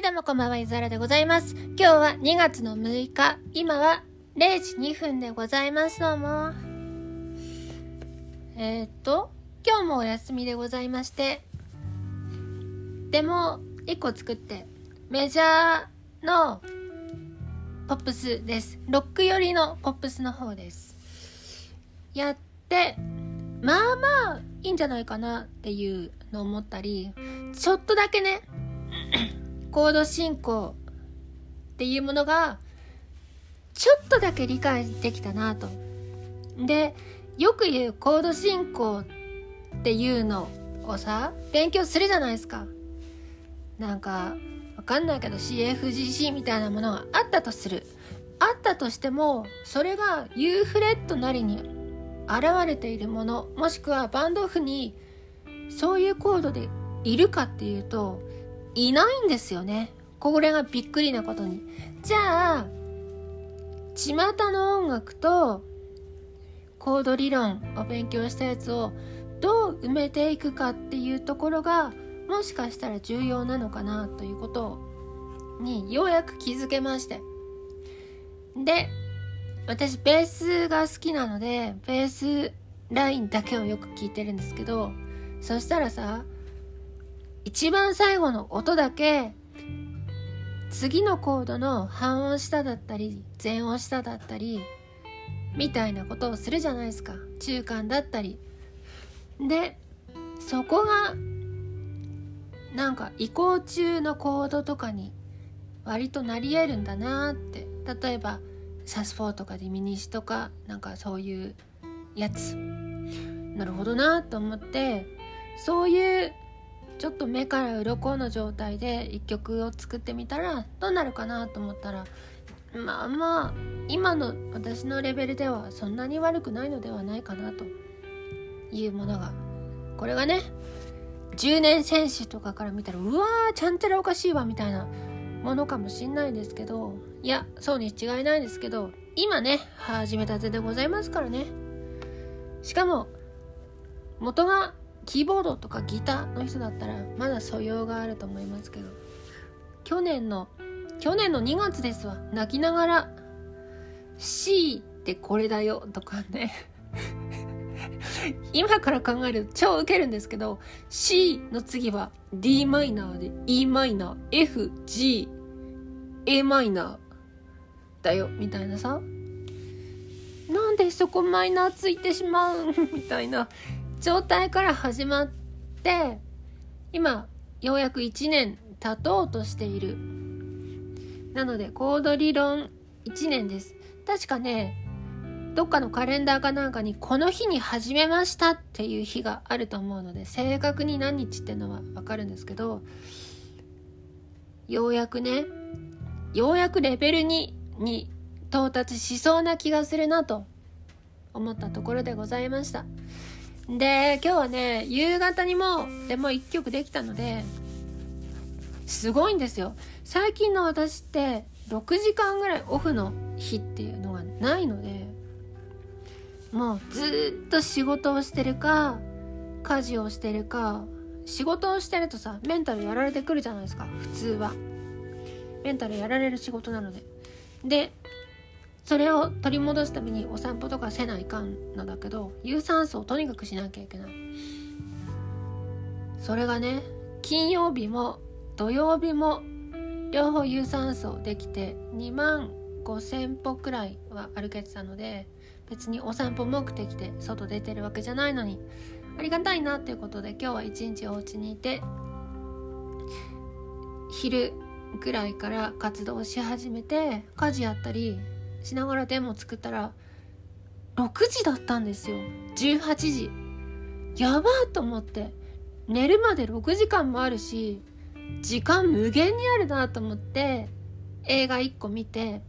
い、どうもこんばんは、ゆずらでございます。今日は2月の6日、今は0時2分でございます。どうも。えー、っと、今日もお休みでございまして、でも、1個作って、メジャーのポップスです。ロック寄りのポップスの方です。やって、まあまあいいんじゃないかなっていうのを思ったり、ちょっとだけね、コード進行っていうものがちょっとだけ理解できたなと。でよく言うコード進行っていうのをさ勉強するじゃないですか。なんかわかんないけど CFGC みたいなものがあったとする。あったとしてもそれが U フレットなりに現れているものもしくはバンドオフにそういうコードでいるかっていうといないんですよね。これがびっくりなことに。じゃあ、巷の音楽とコード理論を勉強したやつをどう埋めていくかっていうところがもしかしたら重要なのかなということにようやく気づけまして。で、私ベースが好きなのでベースラインだけをよく聞いてるんですけどそしたらさ一番最後の音だけ次のコードの半音下だったり前音下だったりみたいなことをするじゃないですか。中間だったり。でそこがなんか移行中のコードとかに割となり得るんだなって。例えばサス4とかディミニッシュとかなんかそういうやつ。なるほどなと思ってそういうちょっと目から鱗の状態で一曲を作ってみたらどうなるかなと思ったらまあまあ今の私のレベルではそんなに悪くないのではないかなというものがこれがね10年選手とかから見たらうわーちゃんちゃらおかしいわみたいなものかもしんないですけどいやそうに違いないですけど今ね始めたてでございますからね。しかも元がキーボードとかギターの人だったらまだ素養があると思いますけど去年の去年の2月ですわ。泣きながら C ってこれだよとかね。今から考えると超ウケるんですけど C の次は d マイナーで e マイナー F G A マイナーだよみたいなさ。なんでそこマイナーついてしまう みたいな。状態から始まって今ようやく1年経とうとしている。なのでコード理論1年です。確かねどっかのカレンダーかなんかにこの日に始めましたっていう日があると思うので正確に何日ってのはわかるんですけどようやくねようやくレベル2に到達しそうな気がするなと思ったところでございました。で今日はね夕方にもでも1曲できたのですごいんですよ。最近の私って6時間ぐらいオフの日っていうのがないのでもうずっと仕事をしてるか家事をしてるか仕事をしてるとさメンタルやられてくるじゃないですか普通は。メンタルやられる仕事なので。でそれを取り戻すためにお散歩とかせないかんのだけど有酸素をとにかくしなきゃいけない。それがね金曜日も土曜日も両方有酸素できて2万5,000歩くらいは歩けてたので別にお散歩目的で外出てるわけじゃないのにありがたいなっていうことで今日は一日お家にいて昼ぐらいから活動し始めて家事やったりしながらデモ作ったら6時だったんですよ。18時。やばーと思って。寝るまで6時間もあるし時間無限にあるなと思って映画1個見て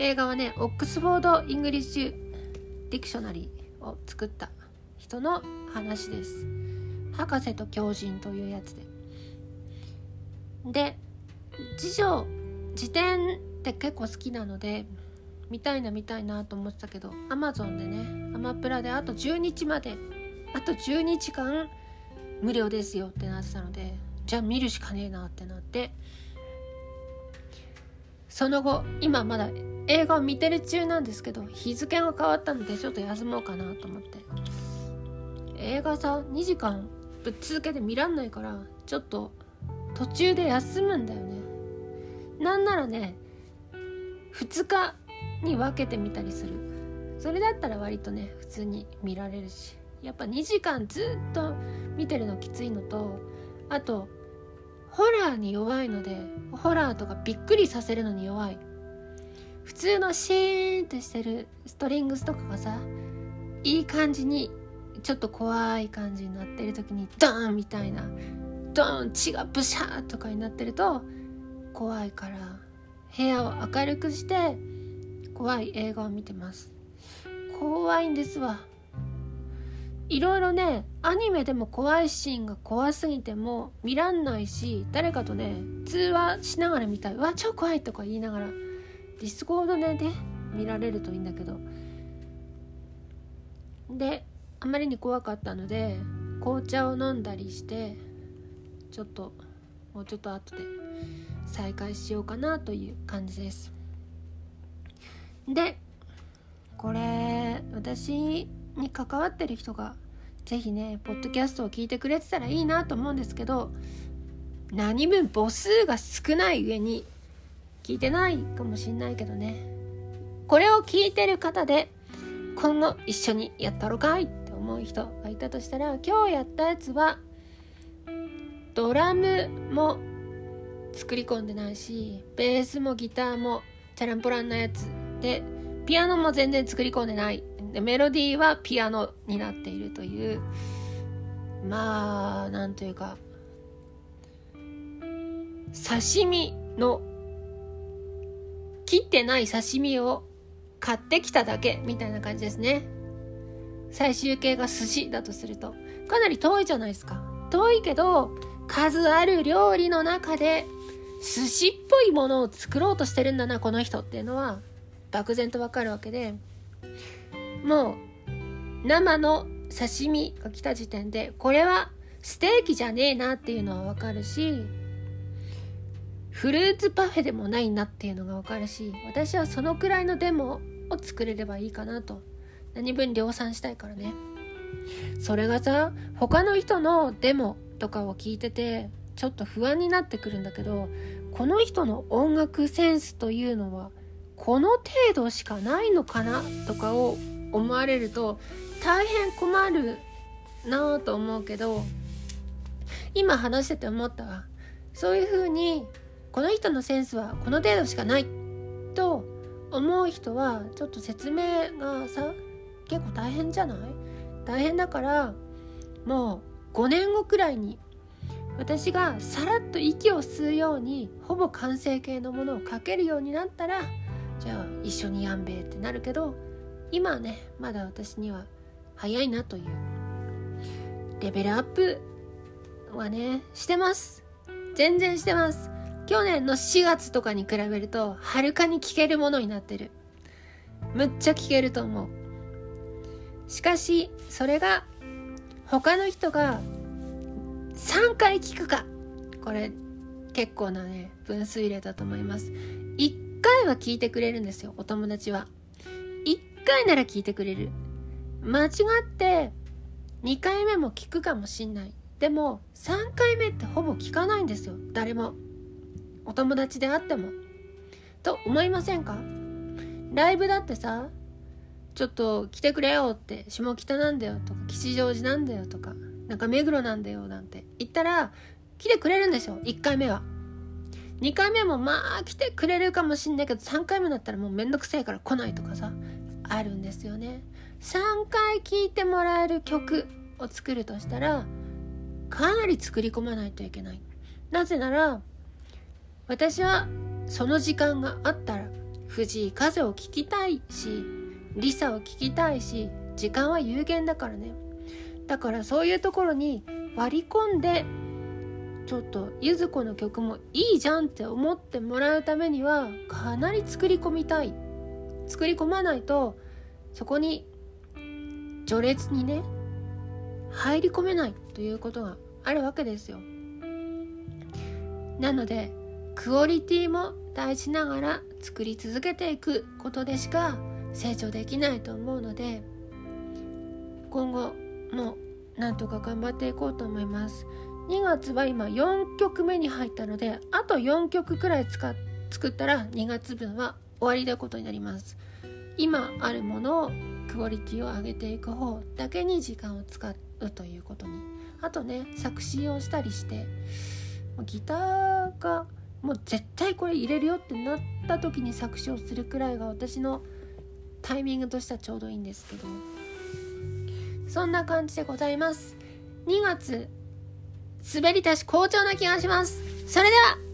映画はね Oxford English Dictionaryーを作った人の話です。博士と狂人というやつで。で辞書辞典って結構好きなので見たいな見たいなと思ってたけど Amazon でねアマプラであと10日まであと10日間無料ですよってなってたのでじゃあ見るしかねえなってなって。その後今まだ映画を見てる中なんですけど日付が変わったのでちょっと休もうかなと思って。映画さ2時間ぶっ続けて見らんないからちょっと途中で休むんだよね。なんならね2日に分けてみたりする。それだったら割とね普通に見られるし。やっぱ2時間ずっと見てるのきついのとあとホラーに弱いのでホラーとかびっくりさせるのに弱い。普通のシーンとしてるストリングスとかがさいい感じにちょっと怖い感じになってる時にドーンみたいなドーン血がブシャーとかになってると怖いから部屋を明るくして怖い映画を見てます。怖いんですわ。いろいろねアニメでも怖いシーンが怖すぎても見らんないし誰かとね通話しながら見たい「うわ超怖い」とか言いながら Discord でね見られるといいんだけど。であまりに怖かったので紅茶を飲んだりしてちょっともうちょっと後で再開しようかなという感じです。でこれ私に関わってる人が是非ねポッドキャストを聞いてくれてたらいいなと思うんですけど何分母数が少ない上に聞いてないかもしんないけどね。これを聞いてる方で今後一緒にやったろかいって思う人がいたとしたら今日やったやつはドラムも作り込んでないしベースもギターもチャランポランなやつでピアノも全然作り込んでない。でメロディーはピアノになっているという。まあなんというか刺身の切ってない刺身を買ってきただけみたいな感じですね。最終形が寿司だとすると。かなり遠いじゃないですか。遠いけど数ある料理の中で寿司っぽいものを作ろうとしてるんだなこの人っていうのは。漠然とわかるわけでもう生の刺身が来た時点でこれはステーキじゃねえなっていうのはわかるしフルーツパフェでもないなっていうのがわかるし私はそのくらいのデモを作れればいいかなと。何分量産したいからね。それがさ他の人のデモとかを聞いててちょっと不安になってくるんだけどこの人の音楽センスというのはこの程度しかないのかな？とかを思われると大変困るなぁと思うけど今話してて思ったわ。そういう風にこの人のセンスはこの程度しかない。と思う人はちょっと説明がさ結構大変じゃない？大変だからもう5年後くらいに私がさらっと息を吸うようにほぼ完成形のものを書けるようになったらじゃあ一緒にやんべえってなるけど今はねまだ私には早いなというレベルアップはねしてます。全然してます。去年の4月とかに比べるとはるかに聞けるものになってる。むっちゃ聞けると思う。しかしそれが他の人が3回聞くか。これ結構なね分水嶺だと思います。回は聞いてくれるんですよお友達は。1回なら聞いてくれる。間違って2回目も聞くかもしんない。でも3回目ってほぼ聞かないんですよ誰も。お友達であっても。と思いませんか？ライブだってさちょっと来てくれよって下北なんだよとか吉祥寺なんだよとかなんか目黒なんだよなんて言ったら来てくれるんですよ1回目は。2回目もまあ来てくれるかもしんないけど3回目だったらもうめんどくせえから来ないとかさあるんですよね。3回聴いてもらえる曲を作るとしたらかなり作り込まないといけない。なぜなら私はその時間があったら藤井風を聴きたいしリサを聴きたいし時間は有限だからね。だからそういうところに割り込んでちょっとゆず子の曲もいいじゃんって思ってもらうためにはかなり作り込みたい。作り込まないとそこに序列にね入り込めないということがあるわけですよ。なのでクオリティも対しながら作り続けていくことでしか成長できないと思うので今後もなんとか頑張っていこうと思います。2月は今4曲目に入ったのであと4曲くらい使作ったら2月分は終わりなことになります。今あるものをクオリティを上げていく方だけに時間を使うということに。あとね作詞をしたりしてギターがもう絶対これ入れるよってなった時に作詞をするくらいが私のタイミングとしてはちょうどいいんですけど。そんな感じでございます。2月滑り出し好調な気がします。それでは。